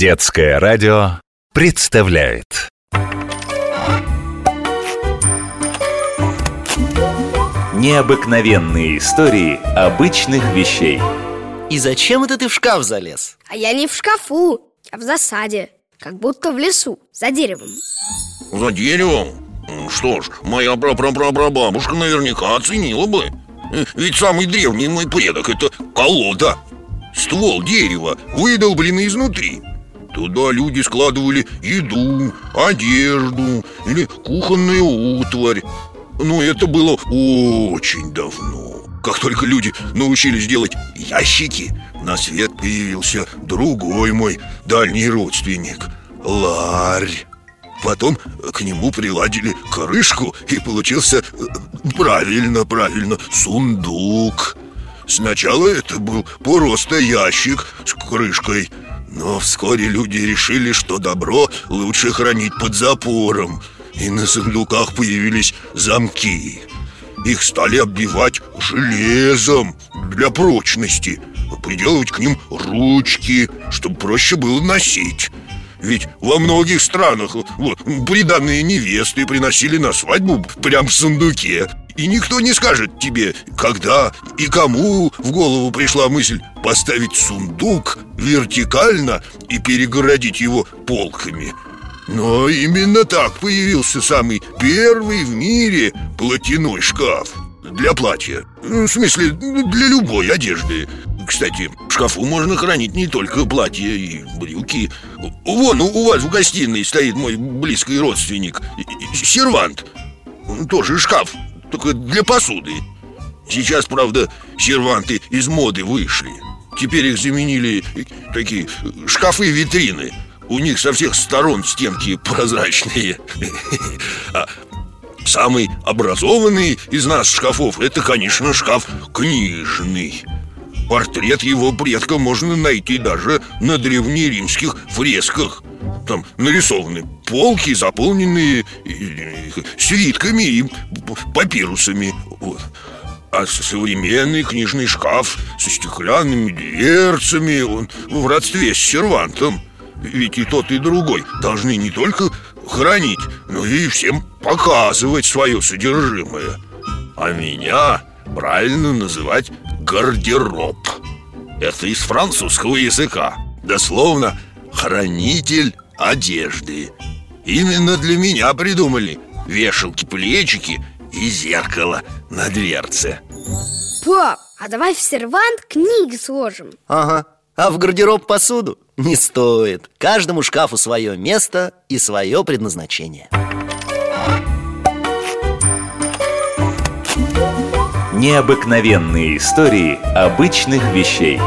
Детское радио представляет. Необыкновенные истории обычных вещей. И зачем это ты в шкаф залез? А я не в шкафу, а в засаде. Как будто в лесу, за деревом. За деревом? Что ж, моя прапрапрапрабабушка наверняка оценила бы. Э, Ведь самый древний мой предок – это колода. Ствол дерева, выдолбленный изнутри Туда люди складывали еду, одежду или кухонную утварь. Но это было очень давно. Как только люди научились делать ящики На свет появился другой мой дальний родственник – ларь. Потом к нему приладили крышку И получился э, правильно, правильно, сундук. Сначала это был просто ящик с крышкой Но вскоре люди решили, что добро лучше хранить под запором И на сундуках появились замки. Их стали оббивать железом для прочности Приделывать к ним ручки, чтобы проще было носить. Ведь во многих странах вот, приданные невесты приносили на свадьбу прям в сундуке И никто не скажет тебе, когда и кому в голову пришла мысль поставить сундук вертикально и перегородить его полками. Но именно так появился самый первый в мире платяной шкаф для платья. В смысле, для любой одежды. Кстати, в шкафу можно хранить не только платья и брюки. Вон у вас в гостиной стоит мой близкий родственник Сервант. Тоже шкаф, только для посуды. Сейчас, правда, серванты из моды вышли. Теперь их заменили такие шкафы-витрины у них со всех сторон стенки прозрачные. А Самый образованный из нас шкафов Это, конечно, шкаф книжный Портрет его предка можно найти даже на древнеримских фресках. Там нарисованы полки, заполненные свитками и папирусами. Вот. А современный книжный шкаф со стеклянными дверцами Он в родстве с сервантом. Ведь и тот, и другой должны не только хранить, но и всем показывать свое содержимое. А меня правильно называть гардероб. Это из французского языка. Дословно хранитель одежды Именно для меня придумали вешалки, плечики и зеркало на дверце. Пап, а давай в сервант книги сложим. Ага, а в гардероб посуду? Не стоит. Каждому шкафу свое место и свое предназначение Необыкновенные истории обычных вещей